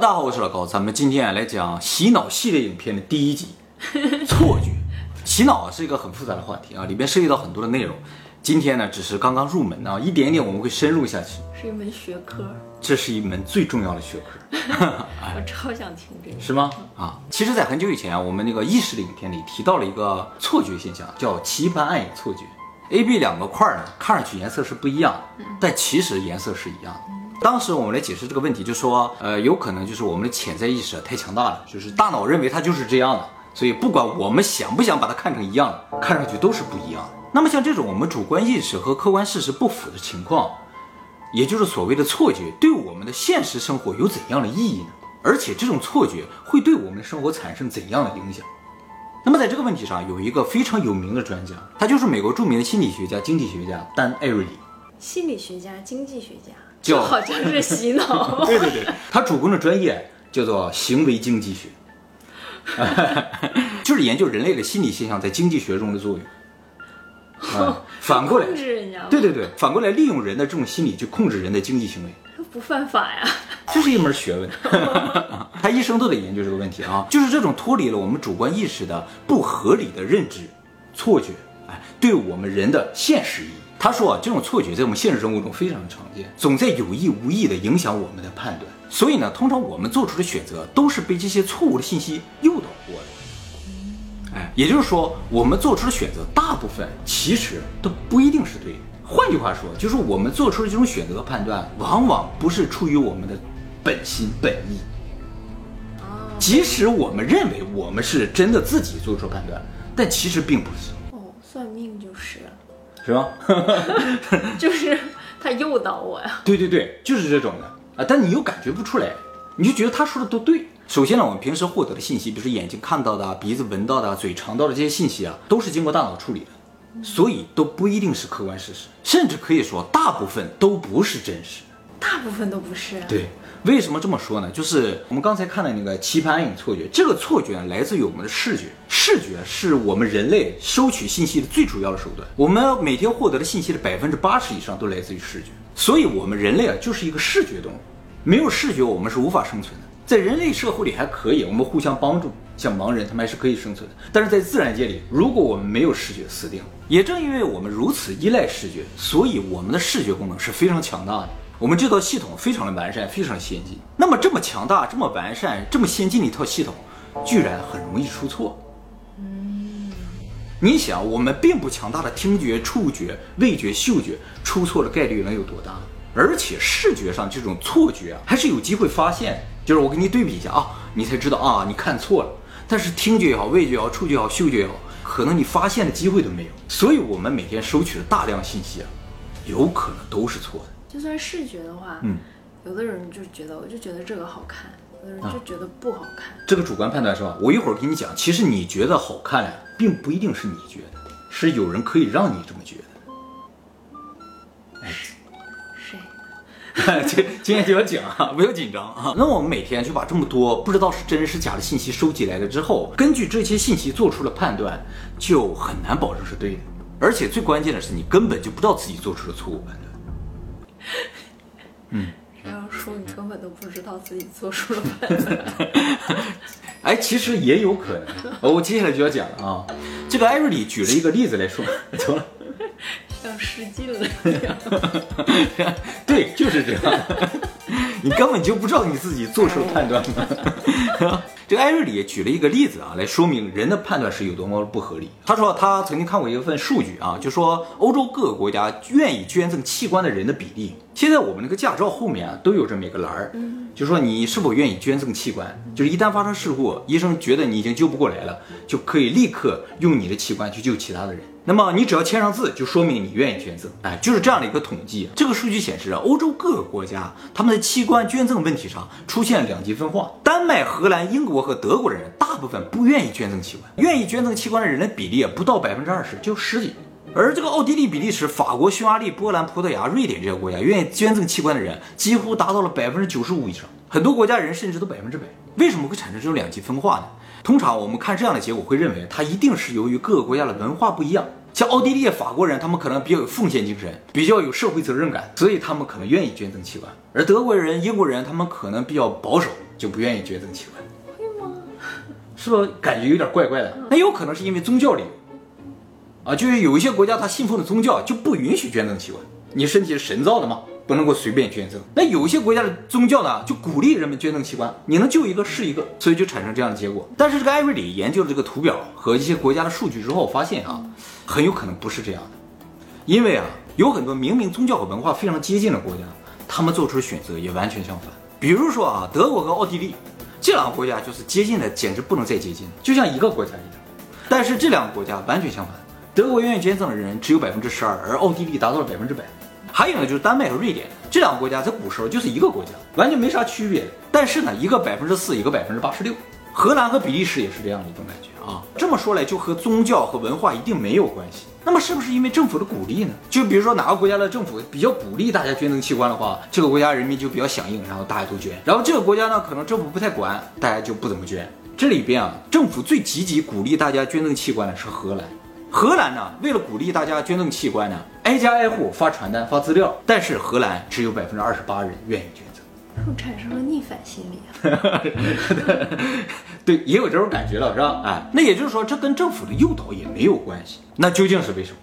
大家好，我是老高，咱们今天来讲洗脑系列影片的第一集，错觉。洗脑啊是一个很复杂的话题啊，里边涉及到很多的内容。今天呢，只是刚刚入门啊，一点一点我们会深入下去。是一门学科，这是一门最重要的学科，我超想听这个。是吗？啊，其实，在很久以前啊，我们那个意识的影片里提到了一个错觉现象，叫棋盘暗影错觉。A、B 两个块儿呢，看上去颜色是不一样的，但其实颜色是一样的。当时我们来解释这个问题，就说，呃，有可能就是我们的潜在意识太强大了，就是大脑认为它就是这样的，所以不管我们想不想把它看成一样的，看上去都是不一样的。那么像这种我们主观意识和客观事实不符的情况，也就是所谓的错觉，对我们的现实生活有怎样的意义呢？而且这种错觉会对我们的生活产生怎样的影响？那么在这个问题上，有一个非常有名的专家，他就是美国著名的心理学家、经济学家丹·艾瑞里。心理学家、经济学家，就好像是洗脑。对对对，他主攻的专业叫做行为经济学，就是研究人类的心理现象在经济学中的作用。啊，反过来，控制人家对对对，反过来利用人的这种心理去控制人的经济行为，不犯法呀。这是一门学问。他一生都得研究这个问题啊，就是这种脱离了我们主观意识的不合理的认知、错觉，哎，对我们人的现实意义。他说啊，这种错觉在我们现实生活中非常常见，总在有意无意的影响我们的判断。所以呢，通常我们做出的选择都是被这些错误的信息诱导过的。哎，也就是说，我们做出的选择大部分其实都不一定是对的。换句话说，就是我们做出的这种选择和判断，往往不是出于我们的本心本意。哦即使我们认为我们是真的自己做出判断，但其实并不是，是吧？就是他诱导我呀。对对对，就是这种的啊，但你又感觉不出来，你就觉得他说的都对。首先呢，我们平时获得的信息，比如说眼睛看到的啊、鼻子闻到的啊、嘴尝到的这些信息啊，都是经过大脑处理的，所以都不一定是客观事实，甚至可以说大部分都不是真实。大部分都不是。对，为什么这么说呢？就是我们刚才看的那个棋盘暗影错觉，这个错觉来自于我们的视觉，视觉是我们人类收取信息的最主要的手段。我们每天获得的信息的百分之八十以上都来自于视觉，所以我们人类啊就是一个视觉动物，没有视觉我们是无法生存的。在人类社会里还可以，我们互相帮助，像盲人他们还是可以生存的。但是在自然界里，如果我们没有视觉，死定了。也正因为我们如此依赖视觉，所以我们的视觉功能是非常强大的。我们这套系统非常的完善，非常的先进。那么这么强大、这么完善、这么先进的一套系统，居然很容易出错。嗯你想，我们并不强大的听觉、触觉、味觉、嗅觉出错的概率能有多大？而且视觉上这种错觉啊，还是有机会发现。就是我给你对比一下啊，你才知道啊，你看错了。但是听觉也好，味觉也好，触觉也好，嗅觉也好，可能你发现的机会都没有。所以，我们每天收取的大量信息啊，有可能都是错的。就算视觉的话，嗯，有的人就觉得，我就觉得这个好看，有的人就觉得不好看。这个主观判断是吧？我一会儿跟你讲，其实你觉得好看呀，并不一定是你觉得，是有人可以让你这么觉得。谁？今今天就要讲啊，不要紧张啊。那我们每天就把这么多不知道是真是假的信息收集来了之后，根据这些信息做出了判断，就很难保证是对的。而且最关键的是，你根本就不知道自己做出了错误判断。然后说你根本都不知道自己做出了判断。哎，其实也有可能。我接下来就要讲了啊。这个艾瑞里举了一个例子来说，走了？像失禁了一样。对，就是这样。你根本就不知道你自己做出了判断吗？这个艾瑞里也举了一个例子啊，来说明人的判断是有多么不合理。他说他曾经看过一份数据啊，就说欧洲各个国家愿意捐赠器官的人的比例，现在我们那个驾照后面啊都有这么一个栏儿，就说你是否愿意捐赠器官，就是一旦发生事故，医生觉得你已经救不过来了，就可以立刻用你的器官去救其他的人。那么你只要签上字，就说明你愿意捐赠。哎，就是这样的一个统计。这个数据显示啊，欧洲各个国家他们的器官捐赠问题上出现两极分化。丹麦、荷兰、英国和德国的人大部分不愿意捐赠器官，愿意捐赠器官的人的比例不到百分之二十，就十几。而这个奥地利、比利时、法国、匈牙利、波兰、葡萄牙、瑞典这些国家愿意捐赠器官的人几乎达到了百分之九十五以上，很多国家人甚至都百分之百。为什么会产生这种两极分化呢？通常我们看这样的结果，会认为它一定是由于各个国家的文化不一样。像奥地利、法国人，他们可能比较有奉献精神，比较有社会责任感，所以他们可能愿意捐赠器官；而德国人、英国人，他们可能比较保守，就不愿意捐赠器官，会吗？是不是感觉有点怪怪的？那有可能是因为宗教理由啊，就是有一些国家他信奉的宗教就不允许捐赠器官，你身体是神造的吗，不能够随便捐赠。那有一些国家的宗教呢，就鼓励人们捐赠器官，你能救一个是一个，所以就产生这样的结果。但是这个艾瑞里研究了这个图表和一些国家的数据之后，发现啊，很有可能不是这样的，因为啊，有很多明明宗教和文化非常接近的国家，他们做出的选择也完全相反。比如说啊，德国和奥地利这两个国家就是接近的简直不能再接近，就像一个国家一样。但是这两个国家完全相反，德国愿意捐赠的人只有百分之十二，而奥地利达到了百分之百。还有呢，就是丹麦和瑞典这两个国家在古时候就是一个国家，完全没啥区别。但是呢，一个百分之四，一个百分之八十六。荷兰和比利时也是这样的一种感觉啊。这么说来，就和宗教和文化一定没有关系。那么是不是因为政府的鼓励呢？就比如说哪个国家的政府比较鼓励大家捐赠器官的话，这个国家人民就比较响应，然后大家都捐。然后这个国家呢，可能政府不太管，大家就不怎么捐。这里边啊，政府最积极鼓励大家捐赠器官的是荷兰。荷兰呢，为了鼓励大家捐赠器官呢，挨家挨户发传单、发资料。但是荷兰只有百分之二十八人愿意捐赠，是不是产生了逆反心理啊？对，也有这种感觉了，是吧？哎，那也就是说，这跟政府的诱导也没有关系。那究竟是为什么？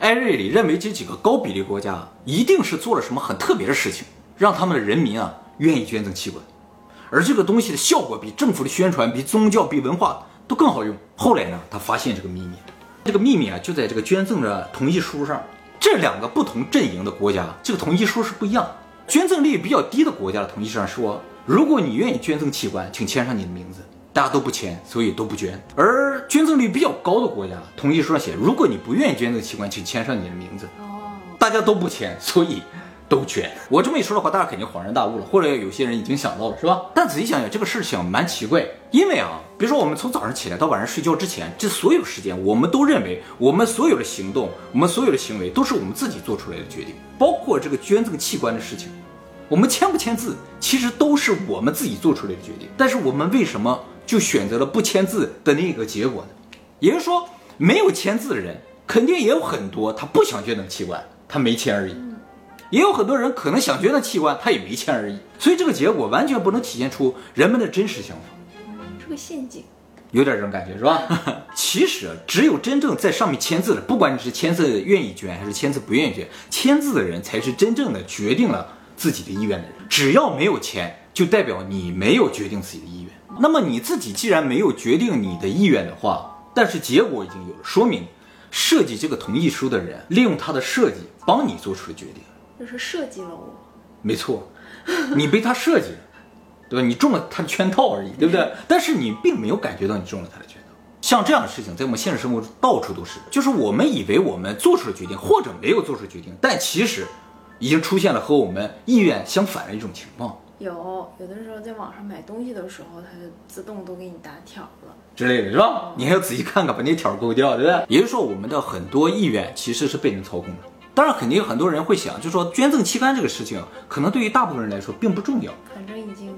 艾瑞里认为这几个高比例国家一定是做了什么很特别的事情，让他们的人民啊愿意捐赠器官，而这个东西的效果比政府的宣传、比宗教、比文化都更好用。后来呢，他发现这个秘密，这个秘密啊就在这个捐赠的同意书上。这两个不同阵营的国家，这个同意书是不一样。捐赠率比较低的国家的同意书上说，如果你愿意捐赠器官，请签上你的名字。大家都不签，所以都不捐。而捐赠率比较高的国家，同意书上写，如果你不愿意捐赠器官，请签上你的名字。哦，大家都不签，所以都捐。我这么一说的话，大家肯定恍然大悟了，或者有些人已经想到了，是吧？但仔细想想，这个事情蛮奇怪，因为啊，比如说我们从早上起来到晚上睡觉之前，这所有时间，我们都认为我们所有的行动，我们所有的行为都是我们自己做出来的决定，包括这个捐赠器官的事情，我们签不签字，其实都是我们自己做出来的决定。但是我们为什么？就选择了不签字的那个结果呢，也就是说，没有签字的人肯定也有很多，他不想捐赠器官，他没签而已；也有很多人可能想捐的器官，他也没钱而已。所以这个结果完全不能体现出人们的真实想法，是个陷阱，有点这种感觉是吧？其实只有真正在上面签字的，不管你是签字愿意捐还是签字不愿意捐，签字的人才是真正的决定了自己的意愿的人。只要没有签，就代表你没有决定自己的意愿。那么你自己既然没有决定你的意愿的话，但是结果已经有了，说明设计这个同意书的人利用他的设计帮你做出了决定，就是设计了我。没错，你被他设计了，对吧？你中了他的圈套而已，对不对？但是你并没有感觉到你中了他的圈套。像这样的事情，在我们现实生活中到处都是，就是我们以为我们做出了决定，或者没有做出决定，但其实已经出现了和我们意愿相反的一种情况。有有的时候在网上买东西的时候，它就自动都给你打条了之类的是吧？你还要仔细看看，把那条勾掉，对不对？也就是说，我们的很多意愿其实是被人操控的。当然，肯定有很多人会想，就说捐赠器官这个事情，可能对于大部分人来说并不重要。反正已经，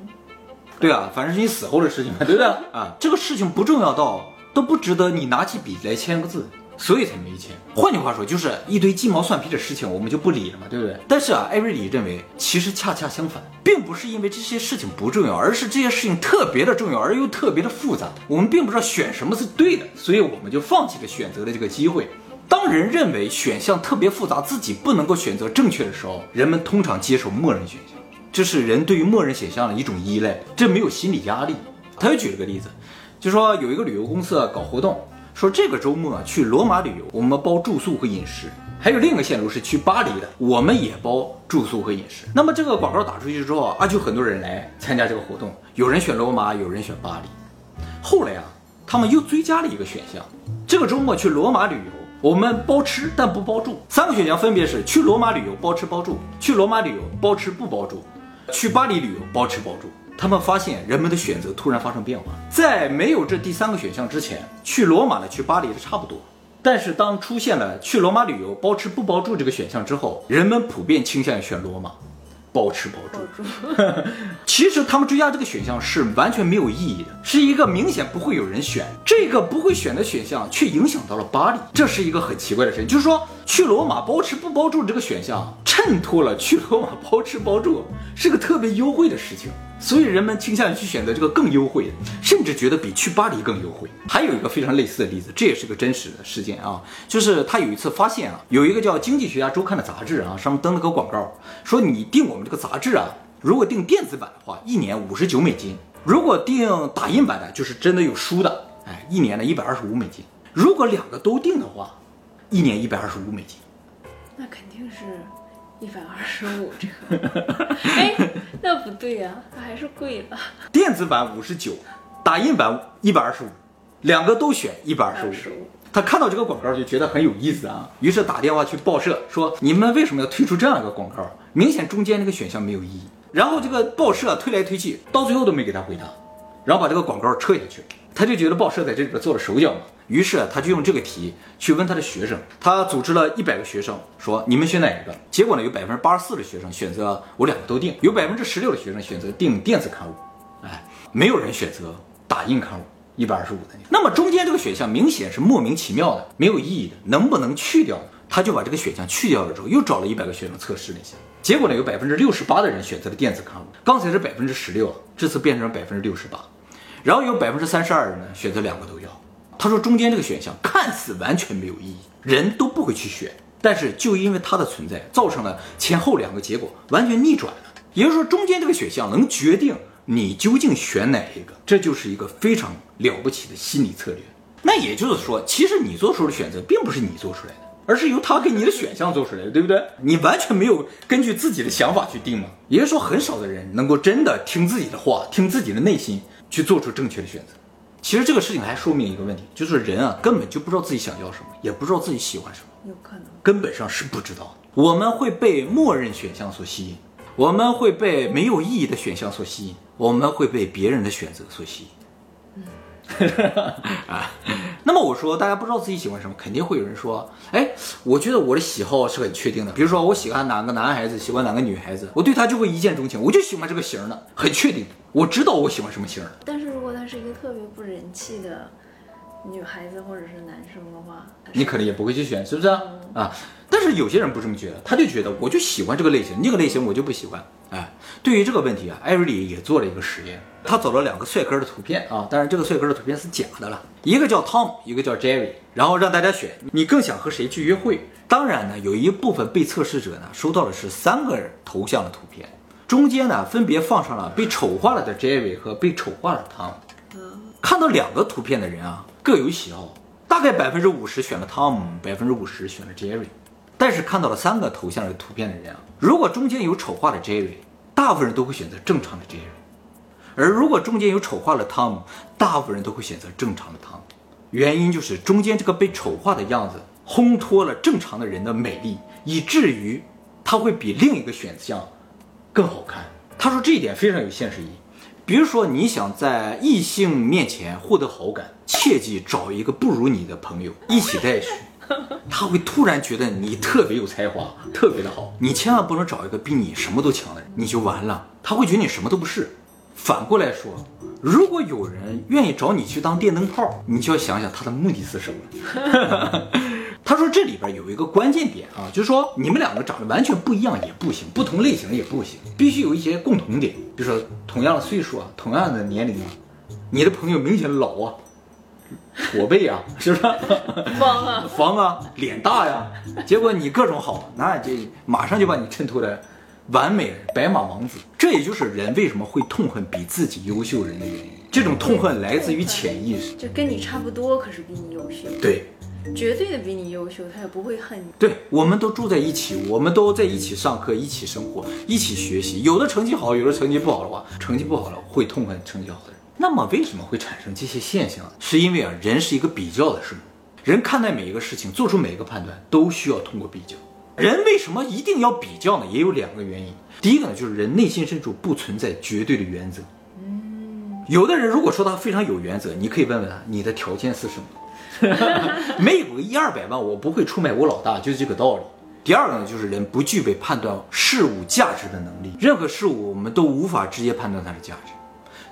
对啊，反正是你死后的事情嘛，对不对？啊，这个事情不重要到都不值得你拿起笔来签个字。所以才没签。换句话说，就是一堆鸡毛蒜皮的事情，我们就不理了嘛，对不对？但是啊，艾瑞里认为，其实恰恰相反，并不是因为这些事情不重要，而是这些事情特别的重要，而又特别的复杂。我们并不知道选什么是对的，所以我们就放弃了选择的这个机会。当人认为选项特别复杂，自己不能够选择正确的时候，人们通常接受默认选项，这是人对于默认选项的一种依赖，这没有心理压力。他又举了个例子，就说有一个旅游公司搞活动。说这个周末去罗马旅游，我们包住宿和饮食。还有另一个线路是去巴黎的，我们也包住宿和饮食。那么这个广告打出去之后啊，就很多人来参加这个活动。有人选罗马，有人选巴黎。后来啊，他们又追加了一个选项，这个周末去罗马旅游，我们包吃但不包住。三个选项分别是去罗马旅游包吃包住，去罗马旅游包吃不包住，去巴黎旅游包吃包住。他们发现人们的选择突然发生变化，在没有这第三个选项之前，去罗马的、去巴黎的差不多。但是当出现了去罗马旅游包吃不包住这个选项之后，人们普遍倾向于选罗马，包吃包住。其实他们追加这个选项是完全没有意义的，是一个明显不会有人选。这个不会选的选项却影响到了巴黎，这是一个很奇怪的事情。就是说去罗马包吃不包住这个选项衬托了去罗马包吃包住是个特别优惠的事情。所以人们倾向于去选择这个更优惠的，甚至觉得比去巴黎更优惠。还有一个非常类似的例子，这也是个真实的事件啊，就是他有一次发现啊，有一个叫《经济学家周刊》的杂志啊，上面登了个广告，说你订我们这个杂志啊，如果订电子版的话，一年五十九美金；如果订打印版的，就是真的有书的，哎，一年呢一百二十五美金。如果两个都订的话，一年一百二十五美金。那肯定是一百二十五这个，哎，那不对呀、它还是贵了。电子版五十九，打印版一百二十五，两个都选一百二十五。25他看到这个广告就觉得很有意思啊，于是打电话去报社说：“你们为什么要推出这样一个广告？明显中间那个选项没有意义。”然后这个报社推来推去，到最后都没给他回答，然后把这个广告撤下去。他就觉得报社在这里边做了手脚嘛，于是他就用这个题去问他的学生，他组织了一百个学生，说你们选哪一个？结果呢，有百分之八十四的学生选择我两个都订，有百分之十六的学生选择订电子刊物，哎，没有人选择打印刊物。一百二十五的那么中间这个选项明显是莫名其妙的，没有意义的，能不能去掉呢？他就把这个选项去掉了之后，又找了一百个学生测试了一下，结果呢，有百分之六十八的人选择了电子刊物，刚才是百分之十六，这次变成百分之六十八，然后有百分之三十二人呢选择两个都要。他说中间这个选项看似完全没有意义，人都不会去选，但是就因为它的存在，造成了前后两个结果完全逆转了。也就是说，中间这个选项能决定你究竟选哪一个，这就是一个非常了不起的心理策略。那也就是说，其实你做出的选择并不是你做出来的，而是由他给你的选项做出来的，对不对？你完全没有根据自己的想法去定嘛。也就是说，很少的人能够真的听自己的话，听自己的内心去做出正确的选择。其实这个事情还说明一个问题，就是人啊根本就不知道自己想要什么，也不知道自己喜欢什么。有可能。根本上是不知道的。我们会被默认选项所吸引，我们会被没有意义的选项所吸引，我们会被别人的选择所吸引。啊，那么我说大家不知道自己喜欢什么，肯定会有人说，哎，我觉得我的喜好是很确定的，比如说我喜欢哪个男孩子，喜欢哪个女孩子，我对他就会一见钟情，我就喜欢这个型儿的，很确定，我知道我喜欢什么型儿。但是如果他是一个特别不人气的女孩子或者是男生的话，你可能也不会去选，是不是啊？啊，但是有些人不这么觉得，他就觉得我就喜欢这个类型，那个类型我就不喜欢。哎，对于这个问题啊，艾瑞里也做了一个实验，他找了两个帅哥的图片啊，当然这个帅哥的图片是假的了，一个叫 Tom，一个叫 Jerry，然后让大家选，你更想和谁去约会？当然呢，有一部分被测试者呢收到的是三个人头像的图片，中间呢分别放上了被丑化了的 Jerry 和被丑化了的 Tom。看到两个图片的人啊，各有喜好，大概百分之五十选了 Tom，百分之五十选了 Jerry。但是看到了三个头像的图片的人啊，如果中间有丑化的 Jerry，大部分人都会选择正常的这些人而如果中间有丑化的汤姆大部分人都会选择正常的汤姆。原因就是中间这个被丑化的样子烘托了正常的人的美丽，以至于他会比另一个选项更好看。他说这一点非常有现实意义。比如说，你想在异性面前获得好感，切记找一个不如你的朋友一起带去，他会突然觉得你特别有才华，特别的好。你千万不能找一个比你什么都强的人，你就完了。他会觉得你什么都不是。反过来说，如果有人愿意找你去当电灯泡，你就要想想他的目的是什么。他说这里边有一个关键点啊，就是说你们两个长得完全不一样也不行，不同类型也不行，必须有一些共同点，比如说同样的岁数啊，同样的年龄啊，你的朋友明显老啊，驼背啊，是不是？方啊，方啊，脸大呀，结果你各种好，那这马上就把你衬托的完美白马王子。这也就是人为什么会痛恨比自己优秀人的原因。这种痛恨来自于潜意识。就跟你差不多，可是比你优秀，对，绝对的比你优秀，他也不会恨你。对，我们都住在一起，我们都在一起上课，一起生活，一起学习。有的成绩好，有的成绩不好的话，成绩不好了会痛恨成绩好的人。那么为什么会产生这些现象？是因为啊，人是一个比较的生物，人看待每一个事情，做出每一个判断，都需要通过比较。人为什么一定要比较呢？也有两个原因。第一个呢，就是人内心深处不存在绝对的原则。嗯有的人如果说他非常有原则，你可以问问他，你的条件是什么？没有个一二百万，我不会出卖我老大，就是这个道理。第二个呢，就是人不具备判断事物价值的能力，任何事物我们都无法直接判断它的价值，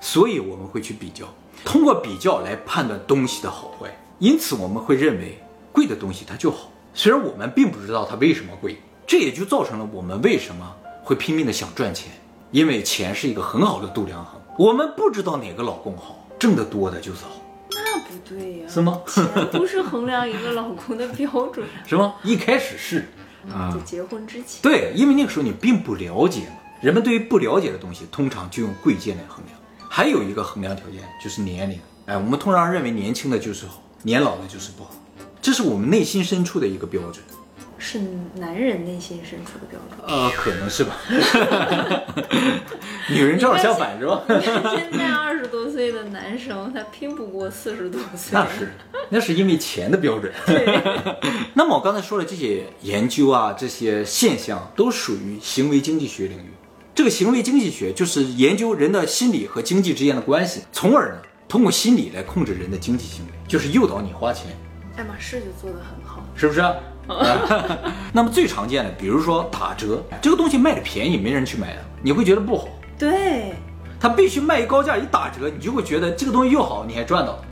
所以我们会去比较，通过比较来判断东西的好坏。因此我们会认为贵的东西它就好，虽然我们并不知道它为什么贵，这也就造成了我们为什么会拼命的想赚钱，因为钱是一个很好的度量衡，我们不知道哪个老公好，挣得多的就是好，那不对呀、是吗？钱不是衡量一个老公的标准啊。是吗？一开始是，啊就结婚之前，对，因为那个时候你并不了解嘛，人们对于不了解的东西，通常就用贵贱来衡量。还有一个衡量条件就是年龄，哎，我们通常认为年轻的就是好，年老的就是不好，这是我们内心深处的一个标准。是男人内心深处的标准。呃，可能是吧。女人正好相反是吧？现在二十多岁的男生，他拼不过四十多岁。那是，那是因为钱的标准。那么我刚才说的这些研究啊，这些现象都属于行为经济学领域。这个行为经济学就是研究人的心理和经济之间的关系，从而呢通过心理来控制人的经济行为，就是诱导你花钱，爱马仕就做得很好。是不是、啊？那么最常见的，比如说打折，这个东西卖的便宜，没人去买的，你会觉得不好。对，它必须卖一高价，一打折，你就会觉得这个东西又好，你还赚到。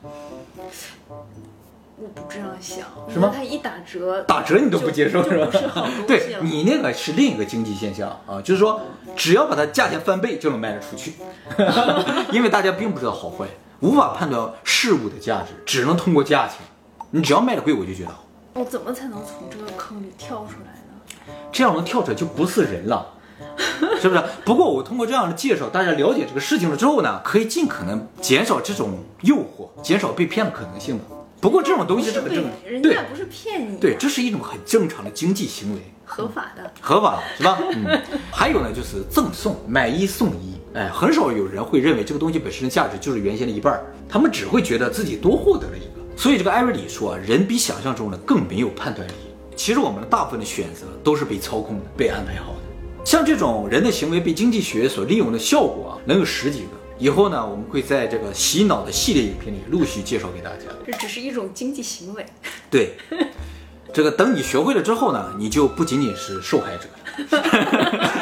想，是吗他一打折，打折你都不接受是吧？不是好东西对你那个是另一个经济现象啊，就是说只要把它价钱翻倍就能卖得出去，因为大家并不知道好坏，无法判断事物的价值，只能通过价钱。你只要卖的贵，我就觉得好，我怎么才能从这个坑里跳出来呢？这样能跳出来就不是人了。是不是？不过我通过这样的介绍，大家了解这个事情了之后呢，可以尽可能减少这种诱惑，减少被骗的可能性的。不过这种东西是很正常，人对家不是骗你，对，，这是一种很正常的经济行为。合法的。合法的是吧？嗯，还有呢，就是赠送，买一送一。哎，很少有人会认为这个东西本身的价值就是原先的一半，他们只会觉得自己多获得了一个。所以这个艾瑞里说啊，人比想象中的更没有判断力。其实我们的大部分的选择都是被操控的，被安排好的。像这种人的行为被经济学所利用的效果啊，能有十几个。以后呢，我们会在这个洗脑的系列影片里陆续介绍给大家。这只是一种经济行为，对，这个等你学会了之后呢，你就不仅仅是受害者了。